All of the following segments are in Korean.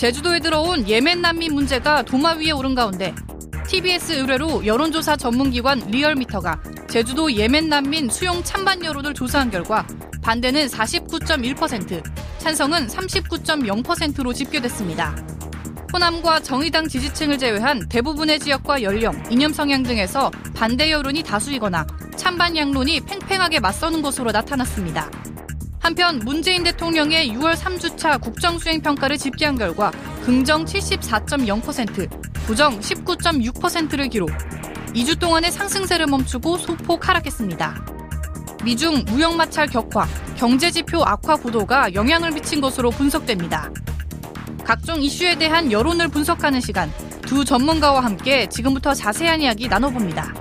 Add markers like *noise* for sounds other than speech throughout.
제주도에 들어온 예멘 난민 문제가 도마 위에 오른 가운데 TBS 의뢰로 여론조사 전문기관 리얼미터가 제주도 예멘 난민 수용 찬반 여론을 조사한 결과 반대는 49.1%, 찬성은 39.0%로 집계됐습니다. 호남과 정의당 지지층을 제외한 대부분의 지역과 연령, 이념 성향 등에서 반대 여론이 다수이거나 찬반 양론이 팽팽하게 맞서는 것으로 나타났습니다. 한편 문재인 대통령의 6월 3주차 국정수행평가를 집계한 결과 긍정 74.0%, 부정 19.6%를 기록. 2주 동안의 상승세를 멈추고 소폭 하락했습니다. 미중 무역 마찰 격화, 경제 지표 악화 구도가 영향을 미친 것으로 분석됩니다. 각종 이슈에 대한 여론을 분석하는 시간, 두 전문가와 함께 지금부터 자세한 이야기 나눠봅니다.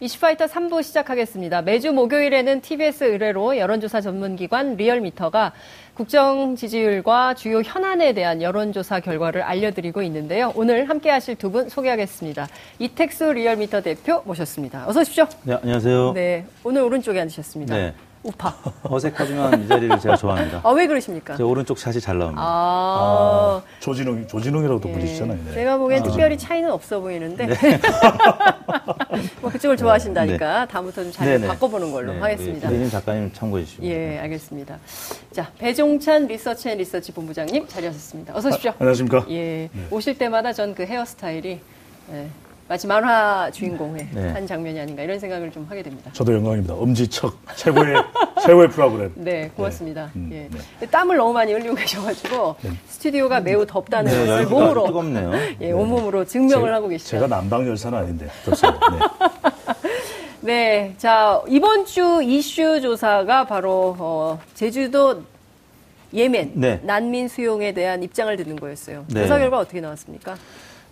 이슈파이터 3부 시작하겠습니다. 매주 목요일에는 TBS 의뢰로 여론조사 전문기관 리얼미터가 국정 지지율과 주요 현안에 대한 여론조사 결과를 알려드리고 있는데요. 오늘 함께 하실 두 분 소개하겠습니다. 이택수 리얼미터 대표 모셨습니다. 어서 오십시오. 네, 안녕하세요. 네, 오늘 오른쪽에 앉으셨습니다. 네. 우파. *laughs* 어색하지만 이 자리를 제가 좋아합니다. 아, 왜 그러십니까? 제 오른쪽 샷이 잘 나옵니다. 아. 아 조진웅, 조진웅이라고도 예. 부르시잖아요. 네. 제가 보기엔 아. 특별히 차이는 없어 보이는데. 네. *laughs* 뭐 그쪽을 좋아하신다니까 네. 다음부터 좀 자리를 바꿔보는 걸로 네. 하겠습니다. 네. 작가님 참고해 주시고. 예, 알겠습니다. 자, 배종찬 리서치 앤 리서치 본부장님 자리하셨습니다. 어서 오십시오. 아, 안녕하십니까. 예. 네. 오실 때마다 전 그 헤어스타일이 예. 마치 만화 주인공의 네. 한 장면이 아닌가 이런 생각을 좀 하게 됩니다. 저도 영광입니다. 엄지척 최고의 *laughs* 최고의 프로그램. 네, 고맙습니다. 네. 음, 예. 네. 땀을 너무 많이 흘리고 계셔가지고 네. 스튜디오가 매우 덥다는 네, 것을 몸으로 뜨겁네요. 예, 온몸으로 증명을 제, 하고 계시죠. 제가 난방 열사는 아닌데 덥습니다. *laughs* 네. 자 이번 주 이슈 조사가 바로 어, 제주도 예멘 난민 수용에 대한 입장을 듣는 거였어요. 조사 결과 어떻게 나왔습니까?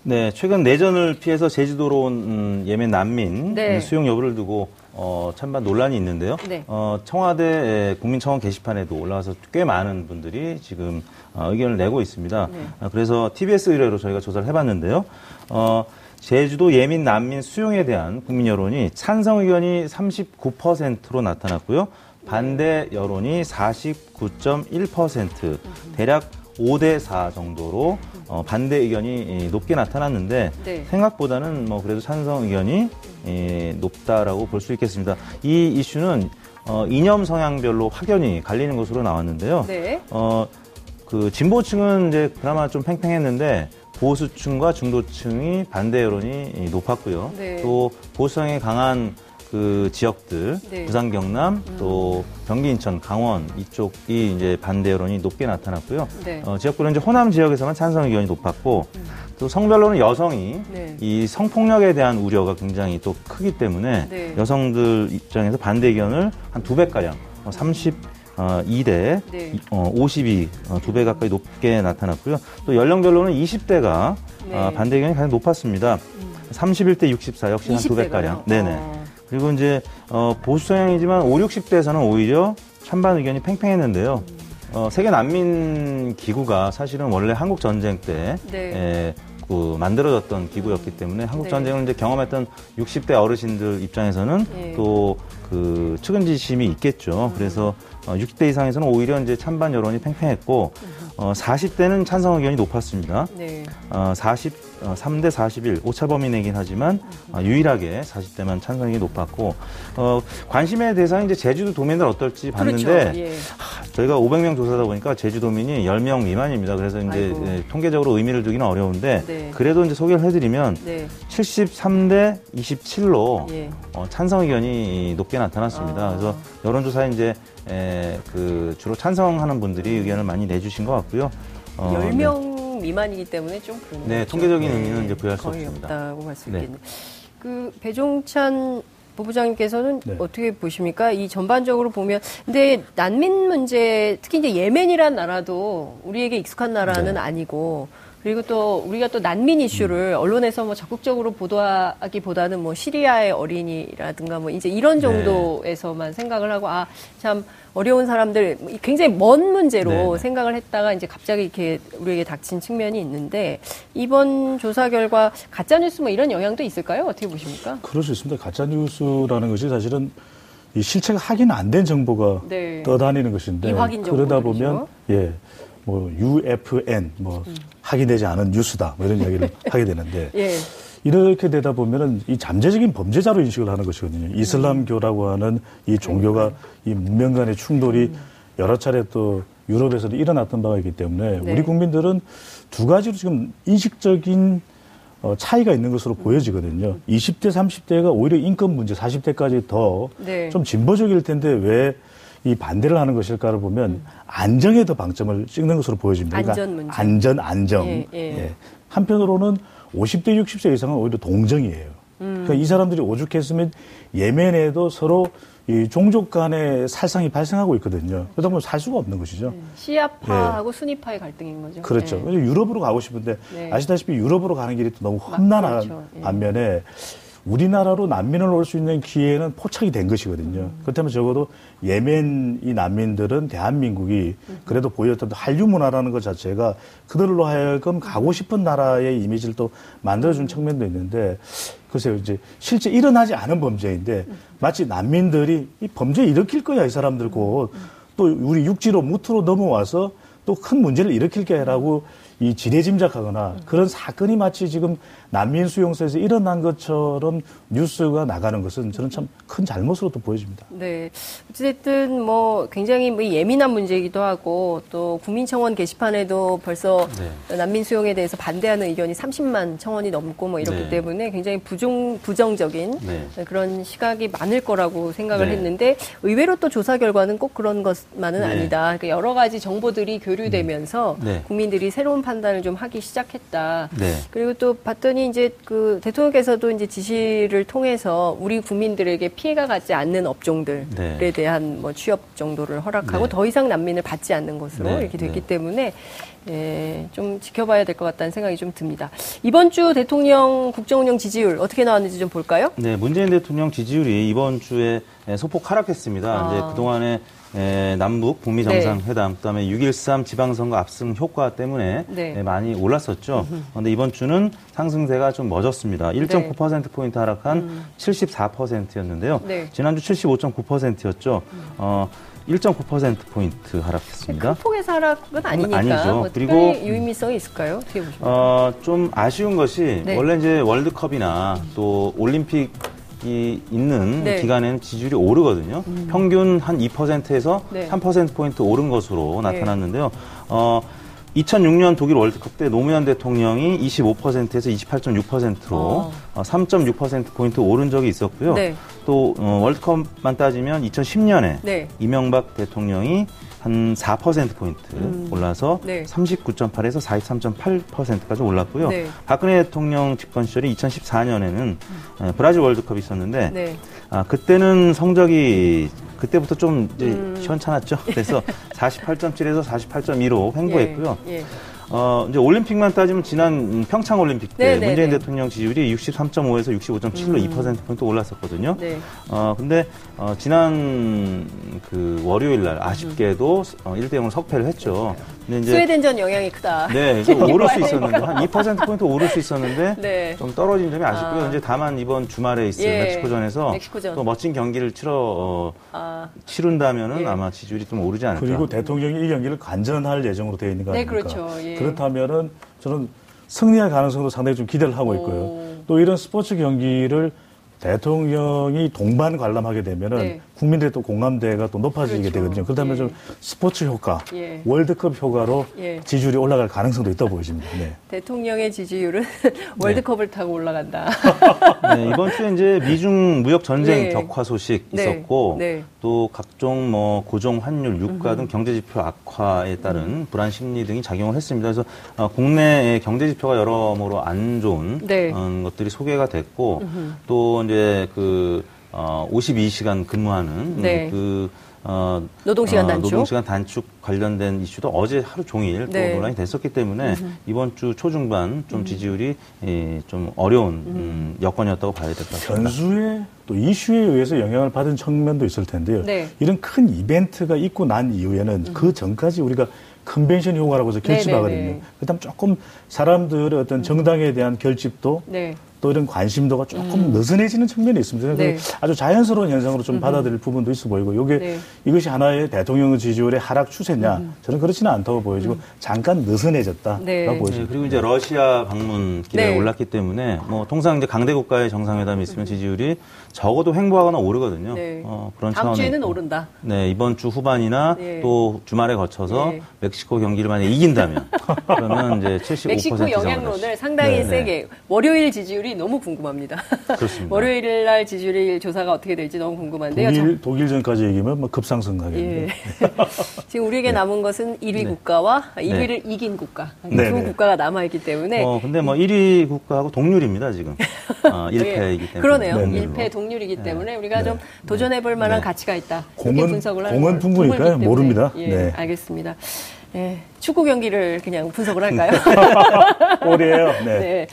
네, 최근 내전을 피해서 제주도로 온 음, 예멘 난민 네. 수용 여부를 두고 어, 찬반 논란이 있는데요. 네. 어, 청와대 국민청원 게시판에도 올라와서 꽤 많은 분들이 지금 어, 의견을 내고 있습니다. 네. 어, 그래서 TBS 의뢰로 저희가 조사를 해봤는데요. 어, 제주도 예민 난민 수용에 대한 국민 여론이 찬성 의견이 39%로 나타났고요. 반대 여론이 49.1% 대략 5대 4 정도로 어, 반대 의견이 높게 나타났는데 네. 생각보다는 뭐 그래도 찬성 의견이 예, 높다라고 볼 수 있겠습니다. 이 이슈는 어, 이념 성향별로 확연히 갈리는 것으로 나왔는데요. 네. 어, 그 진보층은 이제 그나마 좀 팽팽했는데 보수층과 중도층이 반대 여론이 높았고요. 네. 또 보수성이 강한 그 지역들 네. 부산 경남 음. 또 경기 인천 강원 이쪽이 이제 반대 여론이 높게 나타났고요. 네. 어, 지역별로 이제 호남 지역에서만 찬성 의견이 높았고 음. 또 성별로는 여성이 네. 이 성폭력에 대한 우려가 굉장히 또 크기 때문에 네. 여성들 입장에서 반대 의견을 한 두 배 가량 어, 30 어, 2대 네. 어, 52, 어, 두 배 가까이 높게 나타났고요. 또 연령별로는 20대가 네. 어, 반대 의견이 가장 높았습니다. 음. 31대 64 역시 한 두 배 가량. 네네. 어. 그리고 이제 어, 보수 성향이지만 5, 60대에서는 오히려 찬반 의견이 팽팽했는데요. 어, 세계 난민 기구가 사실은 원래 한국 전쟁 때 네. 에, 그 만들어졌던 기구였기 때문에 한국 네. 전쟁을 이제 경험했던 60대 어르신들 입장에서는 네. 또그 측은지심이 있겠죠. 음. 그래서 어, 60대 이상에서는 오히려 이제 찬반 여론이 팽팽했고 어, 40대는 찬성 의견이 높았습니다. 네. 어, 43대 41 오차 범위 내긴 하지만 어, 유일하게 40대만 찬성이 높았고 어, 관심의 대상이 이제 제주도 도민들 어떨지 봤는데 그렇죠. 예. 하, 저희가 500명 조사다 보니까 제주도민이 10명 미만입니다. 그래서 이제 예, 통계적으로 의미를 두기는 어려운데 네. 그래도 이제 소개를 해드리면 네. 73대 27로 예. 어, 찬성 의견이 높게 나타났습니다. 아. 그래서 여론조사에 이제 에, 그 주로 찬성하는 분들이 의견을 많이 내주신 것 같고요. 어, 10명 네. 미만이기 때문에 좀 그런 네, 통계적인 네. 의미는 이제 부여할 수 없습니다. 없다고 볼 수 네. 있겠네요. 그 배종찬 부부장님께서는 네. 어떻게 보십니까? 이 전반적으로 보면 근데 난민 문제 특히 이제 예멘이란 나라도 우리에게 익숙한 나라는 네. 아니고 그리고 또 우리가 또 난민 이슈를 음. 언론에서 뭐 적극적으로 보도하기보다는 뭐 시리아의 어린이라든가 뭐 이제 이런 네. 정도에서만 네. 생각을 하고 아 참 어려운 사람들 굉장히 먼 문제로 네, 네. 생각을 했다가 이제 갑자기 이렇게 우리에게 닥친 측면이 있는데 이번 조사 결과 가짜 뉴스 뭐 이런 영향도 있을까요? 어떻게 보십니까? 그럴 수 있습니다. 가짜 뉴스라는 것이 사실은 이 실체가 확인 안 된 정보가 네. 떠다니는 것인데 그러다 보면 예. 뭐 UFN 뭐 음. 확인되지 않은 뉴스다 뭐 이런 이야기를 *laughs* 하게 되는데 예. 이렇게 되다 보면은 이 잠재적인 범죄자로 인식을 하는 것이거든요. 이슬람교라고 하는 이 종교가 이 문명 간의 충돌이 음. 여러 차례 또 유럽에서도 일어났던 바가 있기 때문에 네. 우리 국민들은 두 가지로 지금 인식적인 어, 차이가 있는 것으로 음. 보여지거든요. 20대, 30대가 오히려 인권 문제, 40대까지 더좀 네. 진보적일 텐데 왜 이 반대를 하는 것일까를 보면 음. 안정에 더 방점을 찍는 것으로 보여집니다. 그러니까 안전 문제. 안전, 안정. 예, 예. 예. 한편으로는 50대, 60세 이상은 오히려 동정이에요. 음. 그러니까 이 사람들이 오죽했으면 예멘에도 서로 이 종족 간의 살상이 발생하고 있거든요. 그러다 보면 살 수가 없는 것이죠. 네. 시아파하고 네. 순위파의 갈등인 거죠. 그렇죠. 네. 유럽으로 가고 싶은데 네. 아시다시피 유럽으로 가는 길이 또 너무 험난한 그렇죠. 예. 반면에 우리나라로 난민을 올 수 있는 기회는 포착이 된 것이거든요. 음. 그렇다면 적어도 예멘 이 난민들은 대한민국이 그래도 보였던 한류 문화라는 것 자체가 그들로 하여금 가고 싶은 나라의 이미지를 또 만들어준 측면도 있는데 글쎄요 이제 실제 일어나지 않은 범죄인데 마치 난민들이 이 범죄 일으킬 거야 이 사람들 곧. 또 우리 육지로 무트로 넘어와서 또 큰 문제를 일으킬 게라고 이 지레짐작하거나 그런 사건이 마치 지금 난민 수용소에서 일어난 것처럼 뉴스가 나가는 것은 저는 참 큰 잘못으로 또 보여집니다. 네. 어쨌든 뭐 굉장히 뭐 예민한 문제이기도 하고 또 국민청원 게시판에도 벌써 네. 난민 수용에 대해서 반대하는 의견이 30만 청원이 넘고 뭐 이렇기 네. 때문에 굉장히 부정, 부정적인 네. 그런 시각이 많을 거라고 생각을 네. 했는데 의외로 또 조사 결과는 꼭 그런 것만은 네. 아니다. 그러니까 여러 가지 정보들이 교류되면서 네. 국민들이 새로운 판단을 좀 하기 시작했다. 그리고 또 봤더니 이제 그 대통령께서도 이제 지시를 통해서 우리 국민들에게 피해가 가지 않는 업종들에 네. 대한 뭐 취업 정도를 허락하고 네. 더 이상 난민을 받지 않는 것으로 네. 이렇게 됐기 네. 때문에 예, 좀 지켜봐야 될 것 같다는 생각이 좀 듭니다. 이번 주 대통령 국정운영 지지율 어떻게 나왔는지 좀 볼까요? 네, 문재인 대통령 지지율이 이번 주에 소폭 하락했습니다. 아. 이제 그동안에 에, 남북 북미 정상회담, 네. 그다음에 6.13 지방선거 압승 효과 때문에 네. 에, 많이 올랐었죠. 그런데 이번 주는 상승세가 좀 멎었습니다. 1.9% 포인트 하락한 음. 74%였는데요. 지난주 75.9%였죠. 음. 어, 1.9%포인트 하락했습니다. 큰 폭의 하락은 아니니까. 아니죠. 뭐 그리고 유의미성이 있을까요? 어떻게 보십니까? 어, 좀 아쉬운 것이 네. 원래 이제 월드컵이나 또 올림픽 이 있는 네. 기간에는 지지율이 오르거든요. 음. 평균 한 2%에서 네. 3%포인트 오른 것으로 네. 나타났는데요. 어, 2006년 독일 월드컵 때 노무현 대통령이 25%에서 28.6%로 어. 3.6%포인트 오른 적이 있었고요. 네. 또 어, 월드컵만 따지면 2010년에 네. 이명박 대통령이 한 4%포인트 음. 올라서 네. 39.8에서 43.8%까지 올랐고요. 네. 박근혜 대통령 집권 시절에 2014년에는 음. 브라질 월드컵이 있었는데 네. 아, 그때는 성적이 그때부터 좀 이제 음. 시원찮았죠. 그래서 *laughs* 48.7에서 48.2로 횡보했고요. 예. 예. 어, 이제 올림픽만 따지면 지난 평창 올림픽 때 네네네. 네, 문재인 네. 대통령 지지율이 63.5에서 65.7로 음. 2%포인트 올랐었거든요. 네. 어, 근데, 어, 지난 그 월요일 날 아쉽게도 어, 1대 0으로 석패를 했죠. 근데 이제 스웨덴전 영향이 크다. 네, *laughs* 오를 수 있었는데 한 2%포인트 오를 수 있었는데 네. 좀 떨어진 점이 아쉽고요. 아. 이제 다만 이번 주말에 있을 예. 멕시코전에서 멕시코전. 또 멋진 경기를 치러 어, 아. 치른다면은 예. 아마 지지율이 좀 오르지 않을까. 그리고 대통령이 이 경기를 관전할 예정으로 되어 있는 거 네, 아닙니까? 네, 그렇죠. 예. 그렇다면은 저는 승리할 가능성도 상당히 좀 기대를 하고 있고요. 오. 또 이런 스포츠 경기를 대통령이 동반 관람하게 되면은 네. 국민들의 또 공감대가 또 높아지게 그렇죠. 되거든요. 그렇다면 예. 좀 스포츠 효과, 예. 월드컵 효과로 예. 지지율이 올라갈 가능성도 있다고 보여집니다. 네. 대통령의 지지율은 *laughs* 월드컵을 타고 올라간다. *laughs* 네, 이번 주에 이제 미중 무역 전쟁 네. 격화 소식 네. 있었고 네. 또 각종 뭐 고정 환율, 유가 등 경제 지표 악화에 따른 음. 불안 심리 등이 작용을 했습니다. 그래서 어, 국내 경제 지표가 여러모로 안 좋은 네. 어, 것들이 소개가 됐고 또 이제 그 어, 52시간 근무하는 네. 그 어, 노동시간 어, 단축. 노동시간 단축 관련된 이슈도 어제 하루 종일 네. 또 논란이 됐었기 때문에 음흠. 이번 주 초중반 좀 음. 지지율이 예, 좀 어려운 음, 여건이었다고 봐야 될 것 같습니다. 변수에 또 이슈에 의해서 영향을 받은 측면도 있을 텐데요. 네. 이런 큰 이벤트가 있고 난 이후에는 음. 그 전까지 우리가 컨벤션 효과라고 해서 결집하거든요. 그다음 조금 사람들의 어떤 정당에 대한 결집도 네. 또 이런 관심도가 조금 음. 느슨해지는 측면이 있습니다. 네. 아주 자연스러운 현상으로 좀 음. 받아들일 부분도 있어 보이고 이게 네. 이것이 하나의 대통령 지지율의 하락 추세냐 음. 저는 그렇지는 않다고 보여지고 음. 잠깐 느슨해졌다라고 네. 보여집니다. 네, 그리고 이제 러시아 방문길에 네. 올랐기 때문에 뭐 통상 이제 강대 국가의 정상회담이 있으면 음. 지지율이 적어도 횡보하거나 오르거든요. 네. 어, 그런 다음 주에는 오른다. 네 이번 주 후반이나 네. 또 주말에 거쳐서 멕시코 경기를 만약 이긴다면 *laughs* 그러면 이제 75% 멕시코 영향론을 상당히 세게 월요일 지지율이 너무 궁금합니다. 그렇습니다. 월요일 날 지지율 조사가 어떻게 될지 너무 궁금한데요. 독일, 독일전까지 얘기하면 뭐 급상승 가겠는데. 예. *laughs* 지금 우리에게 네. 남은 것은 1위 네. 국가와 1위를 네. 이긴 국가 네, 두 네. 국가가 남아 있기 때문에. 어, 근데 뭐 1위 국가하고 동률입니다 지금. *laughs* 어, 1패이기 때문에. 그러네요. 동률로. 1패 동률이기 때문에 우리가 좀 도전해볼 만한 가치가 있다. 공은 분석을 하는 공은 풍부니까요. 모릅니다. 예, 알겠습니다. 예, 축구 경기를 그냥 분석을 할까요? *laughs* 올해요. 네.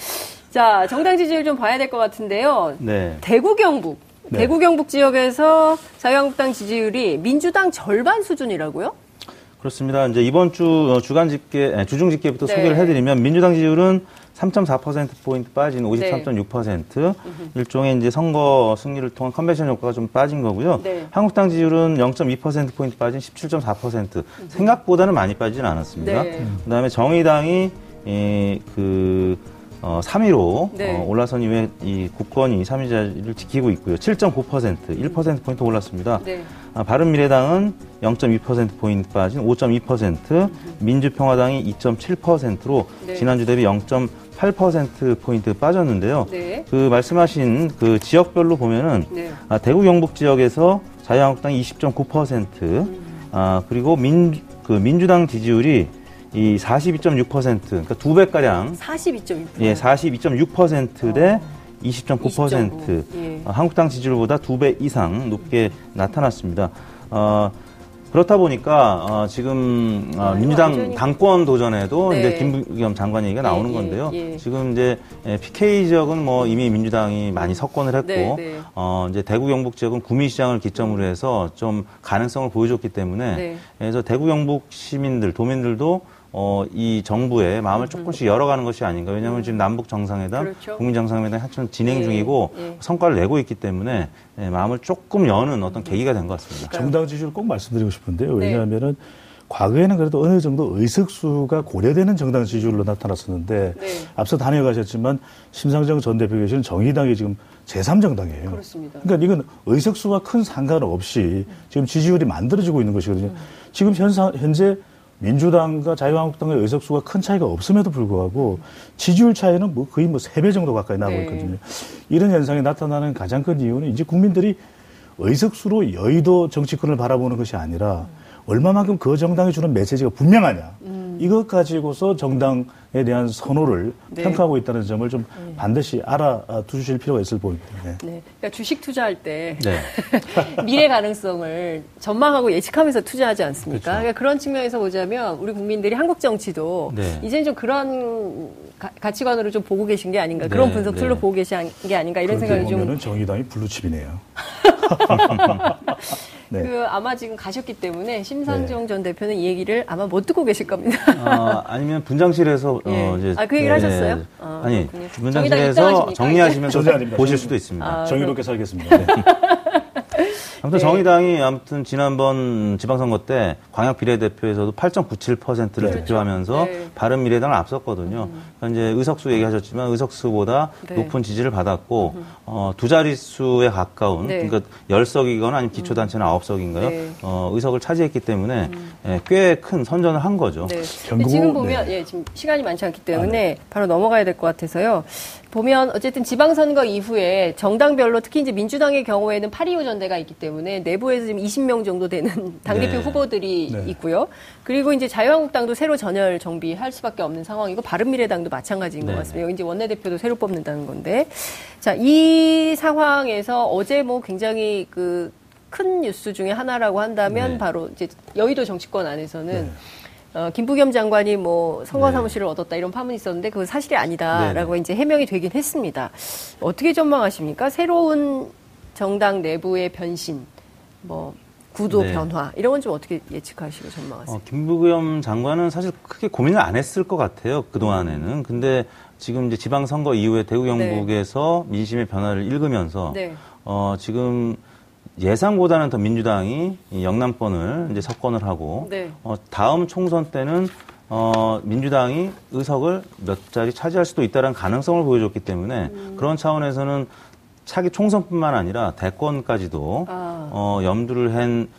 네. 자, 정당 지지율 좀 봐야 될 것 같은데요. 네. 대구 경북. 네. 대구 경북 지역에서 자유한국당 지지율이 민주당 절반 수준이라고요? 그렇습니다. 이제 이번 주 어, 주간 집계, 주중 집계부터 네. 소개를 해드리면 민주당 지지율은 3.4%포인트 빠진 53.6%. 네. 일종의 이제 선거 승리를 통한 컨벤션 효과가 좀 빠진 거고요. 네. 한국당 지지율은 0.2%포인트 빠진 17.4%. 생각보다는 많이 빠지진 않았습니다. 네. 그 다음에 정의당이, 이, 그, 어, 3위로 네. 어, 올라선 이후에 이 국권이 3위 자리를 지키고 있고요. 7.9% 1%포인트 올랐습니다. 네. 아, 바른미래당은 0.2%포인트 빠진 5.2%, 민주평화당이 2.7%로 네. 지난주 대비 0.8%포인트 빠졌는데요. 네. 그 말씀하신 그 지역별로 보면은 네. 아, 대구 경북 지역에서 자유한국당이 20.9%, 음. 아, 그리고 민, 그 민주당 지지율이 이 42.6% 그러니까 두 배가량 42.6% 예, 42.6%대 어. 20.9% 예. 어, 한국당 지지율보다 두 배 이상 높게 나타났습니다. 어, 그렇다 보니까 어, 지금 어, 아, 민주당 완전히... 당권 도전에도 네. 이제 김부겸 장관 얘기가 예, 나오는 예, 건데요. 예, 지금 이제 PK 지역은 뭐 이미 민주당이 많이 석권을 했고 네, 네. 어, 이제 대구 경북 지역은 구미시장을 기점으로 해서 좀 가능성을 보여줬기 때문에 네. 그래서 대구 경북 시민들 도민들도 어, 이 정부의 마음을 조금씩 열어가는 것이 아닌가. 왜냐하면 음. 지금 남북 정상회담, 그렇죠. 국민 정상회담 한참 진행 예, 중이고 예. 성과를 내고 있기 때문에 예, 마음을 조금 여는 어떤 계기가 된 것 같습니다. 정당 지지를 꼭 말씀드리고 싶은데요. 네. 왜냐하면은 과거에는 그래도 어느 정도 의석수가 고려되는 정당 지지율로 나타났었는데 네. 앞서 다녀가셨지만 심상정 전 대표 계시는 정의당이 지금 제3정당이에요. 그렇습니다. 그러니까 이건 의석수와 큰 상관없이 지금 지지율이 만들어지고 있는 것이거든요. 음. 지금 현상, 현재 민주당과 자유한국당의 의석수가 큰 차이가 없음에도 불구하고 지지율 차이는 뭐 거의 뭐 세 배 정도 가까이 나고 네. 있거든요. 이런 현상이 나타나는 가장 큰 이유는 이제 국민들이 의석수로 여의도 정치권을 바라보는 것이 아니라 얼마만큼 그 정당이 주는 메시지가 분명하냐. 음. 이것 가지고서 정당에 대한 선호를 네. 평가하고 있다는 점을 좀 네. 반드시 알아두실 필요가 있을 보입니다. 네. 네. 그러니까 주식 투자할 때 네. *laughs* 미래 가능성을 전망하고 예측하면서 투자하지 않습니까? 그렇죠. 그러니까 그런 측면에서 보자면 우리 국민들이 한국 정치도 네. 이제는 좀 그런 가, 가치관으로 좀 보고 계신 게 아닌가 그런 네, 분석 tool로 보고 계신 게 아닌가 이런 생각이 좀. 정의당이 블루칩이네요. *laughs* *laughs* 네. 그 아마 지금 가셨기 때문에 심상정 네. 전 대표는 이 얘기를 아마 못 듣고 계실 겁니다. 아, 아니면 분장실에서 *laughs* 예. 어, 이제 아그 얘기를 네. 하셨어요? 아, 아니 분장실에서 정리하시면서 보실 수도 있습니다. 아, 정의롭게 살겠습니다. *laughs* 네. 아무튼 네. 정의당이 아무튼 지난번 지방선거 때 광역 비례대표에서도 8.97%를 네. 득표하면서 네. 바른미래당을 앞섰거든요. 음. 현재 의석수 얘기하셨지만 의석수보다 네. 높은 지지를 받았고 음. 어, 두 자릿수에 가까운 네. 그러니까 10석이거나 아니면 기초단체는 음. 9석인가요? 네. 어, 의석을 차지했기 때문에 음. 예, 꽤큰 선전을 한 거죠. 네. 결국, 지금 보면 예, 지금 시간이 많지 않기 때문에 아, 바로 넘어가야 될 것 같아서요. 보면 어쨌든 지방선거 이후에 정당별로 특히 이제 민주당의 경우에는 8.25 전대가 있기 때문에 내부에서 지금 20명 정도 되는 *laughs* 당대표 네. 후보들이 네. 있고요. 그리고 이제 자유한국당도 새로 전열 정비할 수밖에 없는 상황이고 바른미래당도 마찬가지인 네. 것 같습니다. 이제 원내대표도 새로 뽑는다는 건데. 자, 이 상황에서 어제 뭐 굉장히 그 큰 뉴스 중에 하나라고 한다면 네. 바로 이제 여의도 정치권 안에서는 네. 어, 김부겸 장관이 뭐 선거 네. 사무실을 네. 얻었다 이런 파문이 있었는데 그건 사실이 아니다라고 네. 이제 해명이 되긴 했습니다. 어떻게 전망하십니까? 새로운 정당 내부의 변신, 뭐 구도 네. 변화 이런 건 좀 어떻게 예측하시고 전망하세요? 어, 김부겸 장관은 사실 크게 고민을 안 했을 것 같아요 그 동안에는. 근데 지금 이제 지방 선거 이후에 대구 경북에서 네. 민심의 변화를 읽으면서 네. 어, 지금 예상보다는 더 민주당이 영남권을 이제 석권을 하고 네. 어, 다음 총선 때는 어, 민주당이 의석을 몇 자리 차지할 수도 있다는 가능성을 보여줬기 때문에 음. 그런 차원에서는 차기 총선뿐만 아니라 대권까지도 아. 어, 염두를 한,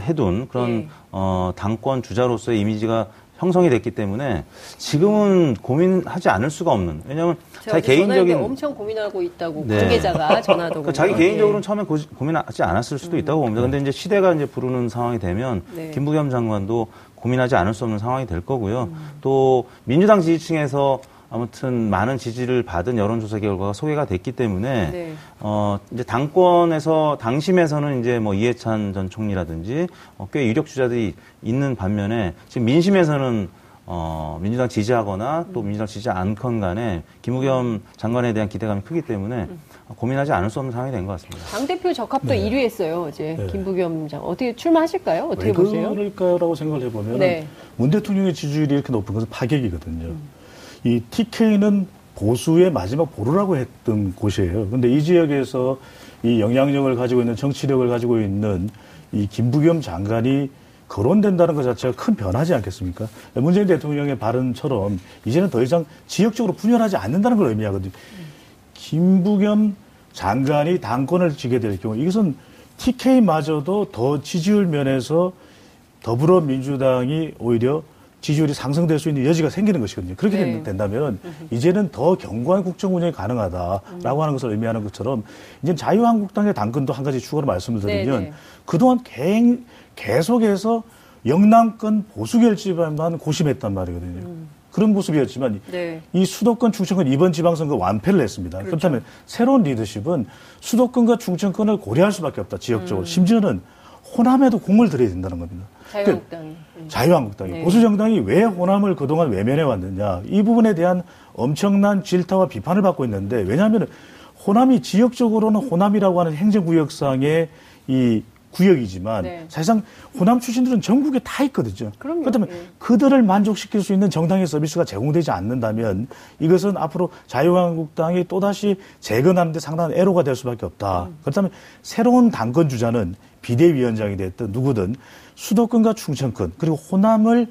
해둔 그런 예. 어, 당권 주자로서의 이미지가 형성이 됐기 때문에 지금은 고민하지 않을 수가 없는 왜냐하면 자기 개인적인 엄청 고민하고 있다고 네. 관계자가 *laughs* 전화도 그러니까 자기 개인적으로는 네. 처음에 고, 민하지 않았을 수도 음. 있다고 봅니다. 근데 이제 시대가 이제 부르는 상황이 되면 네. 김부겸 장관도 고민하지 않을 수 없는 상황이 될 거고요. 음. 또 민주당 지지층에서 아무튼 많은 지지를 받은 여론조사 결과가 소개가 됐기 때문에 네. 어 이제 당권에서 당심에서는 이제 뭐 이해찬 전 총리라든지 어, 꽤 유력 주자들이 있는 반면에 지금 민심에서는 어 민주당 지지하거나 또 음. 민주당 지지 않건 간에 김우겸 장관에 대한 기대감이 크기 때문에 음. 고민하지 않을 수 없는 상황이 된 것 같습니다. 당 대표 적합도 네. 1위 했어요, 어제. 네. 김부겸 장. 어떻게 출마하실까요? 어떻게 보세요? 왜 그럴까라고 생각을 해보면 네. 문 대통령의 지지율이 이렇게 높은 것은 파격이거든요. 음. 이 TK는 보수의 마지막 보루라고 했던 곳이에요. 근데 이 지역에서 이 영향력을 가지고 있는 정치력을 가지고 있는 이 김부겸 장관이 거론된다는 것 자체가 큰 변하지 않겠습니까? 문재인 대통령의 발언처럼 이제는 더 이상 지역적으로 분열하지 않는다는 걸 의미하거든요. 김부겸 장관이 당권을 지게 될 경우 이것은 TK마저도 더 지지율 면에서 더불어민주당이 오히려 지지율이 상승될 수 있는 여지가 생기는 것이거든요. 그렇게 네. 된다면 이제는 더 견고한 국정 운영이 가능하다라고 하는 것을 의미하는 것처럼 이제 자유한국당의 당근도 한 가지 추가로 말씀을 드리면 네, 네. 그동안 계속해서 영남권 보수 결집에만 고심했단 말이거든요. 음. 그런 모습이었지만 네. 이 수도권 충청권 이번 지방선거 완패를 했습니다. 그렇죠. 그렇다면 새로운 리더십은 수도권과 충청권을 고려할 수밖에 없다. 지역적으로 음. 심지어는 호남에도 공을 들여야 된다는 겁니다. 자유한국당이. 그 자유한국당이. 네. 보수정당이 왜 호남을 그동안 외면해 왔느냐. 이 부분에 대한 엄청난 질타와 비판을 받고 있는데 왜냐하면 호남이 지역적으로는 호남이라고 하는 행정구역상의 이 구역이지만 네. 사실상 호남 출신들은 전국에 다 있거든요. 그럼요. 그렇다면 네. 그들을 만족시킬 수 있는 정당의 서비스가 제공되지 않는다면 이것은 앞으로 자유한국당이 또다시 재건하는 데 상당한 애로가 될 수밖에 없다. 음. 그렇다면 새로운 당권 주자는 비대위원장이 됐든 누구든 수도권과 충청권 그리고 호남을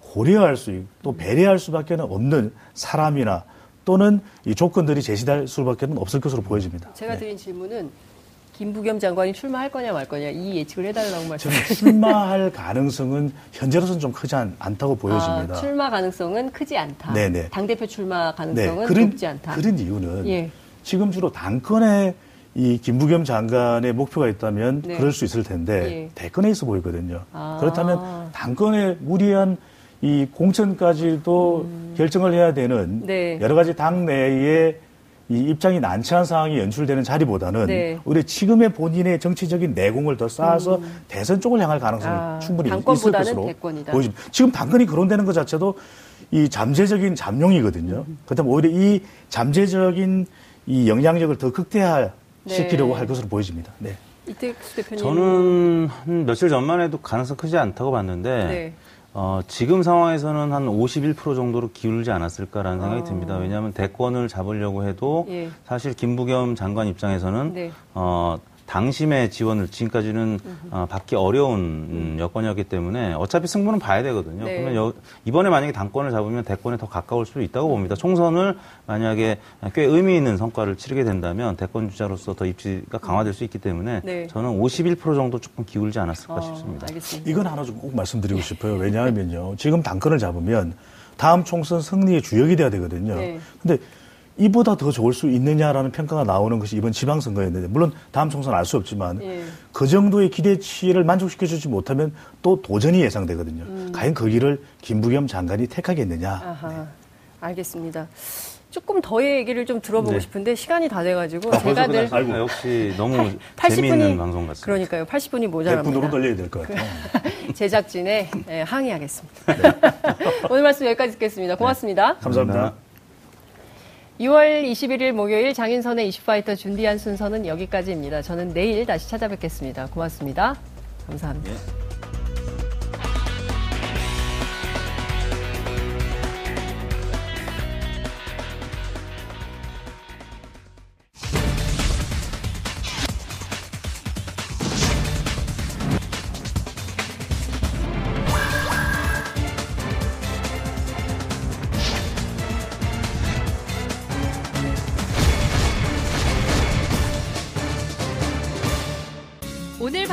고려할 수 있고 또 배려할 수밖에 없는 사람이나 또는 이 조건들이 제시될 수밖에 없을 것으로 보여집니다. 제가 네. 드린 네. 질문은 김부겸 장관이 출마할 거냐 말 거냐 이 예측을 해달라고 말씀드렸 출마할 가능성은 현재로서는 좀 크지 않, 다고 보여집니다. 아, 출마 가능성은 크지 않다. 네네. 당대표 출마 가능성은 네. 그런, 높지 않다. 그런 이유는 예. 지금 주로 당권에 이 김부겸 장관의 목표가 있다면 네. 그럴 수 있을 텐데 예. 대권에 있어 보이거든요. 아. 그렇다면 당권에 무리한 이 공천까지도 음. 결정을 해야 되는 네. 여러 가지 당 내에 이 입장이 난처한 상황이 연출되는 자리보다는 네. 우리 지금의 본인의 정치적인 내공을 더 쌓아서 음. 대선 쪽을 향할 가능성이 아, 충분히 있을 것으로. 보여집니다. 지금 당권이 거론되는 것 자체도 이 잠재적인 잠룡이거든요. 음. 그렇다면 오히려 이 잠재적인 이 영향력을 더 극대화 시키려고 네. 할 것으로 보여집니다. 네. 이택수 대표님. 저는 한 며칠 전만 해도 가능성 크지 않다고 봤는데 네. 어, 지금 상황에서는 한 51% 정도로 기울지 않았을까라는 생각이 아. 듭니다. 왜냐하면 대권을 잡으려고 해도 예. 사실 김부겸 장관 입장에서는 네. 어, 당심의 지원을 지금까지는 어, 받기 어려운 음, 여건이었기 때문에 어차피 승부는 봐야 되거든요. 네. 그러면 여, 이번에 만약에 당권을 잡으면 대권에 더 가까울 수도 있다고 봅니다. 총선을 만약에 꽤 의미 있는 성과를 치르게 된다면 대권 주자로서 더 입지가 강화될 수 있기 때문에 네. 저는 51% 정도 조금 기울지 않았을까 어, 싶습니다. 알겠습니다. 이건 하나 좀 꼭 말씀드리고 싶어요. 왜냐하면요. 지금 당권을 잡으면 다음 총선 승리의 주역이 돼야 되거든요. 네. 근데 이보다 더 좋을 수 있느냐라는 평가가 나오는 것이 이번 지방선거였는데 물론 다음 총선 알 수 없지만 예. 그 정도의 기대치를 만족시켜주지 못하면 또 도전이 예상되거든요. 음. 과연 그 길을 김부겸 장관이 택하겠느냐. 아하, 네. 알겠습니다. 조금 더의 얘기를 좀 들어보고 네. 싶은데 시간이 다 돼가지고 아, 제가 늘 아이고, 역시 너무 80, 재미있는 방송 같습니다. 그러니까요. 80분이 모자랍니다. 100분으로 돌려야 될 것 같아요. *laughs* 제작진에 네, 항의하겠습니다. 네. *laughs* 오늘 말씀 여기까지 듣겠습니다. 고맙습니다. 네. 감사합니다. 6월 21일 목요일 장인선의 이슈파이터 준비한 순서는 여기까지입니다. 저는 내일 다시 찾아뵙겠습니다. 고맙습니다. 감사합니다. 예.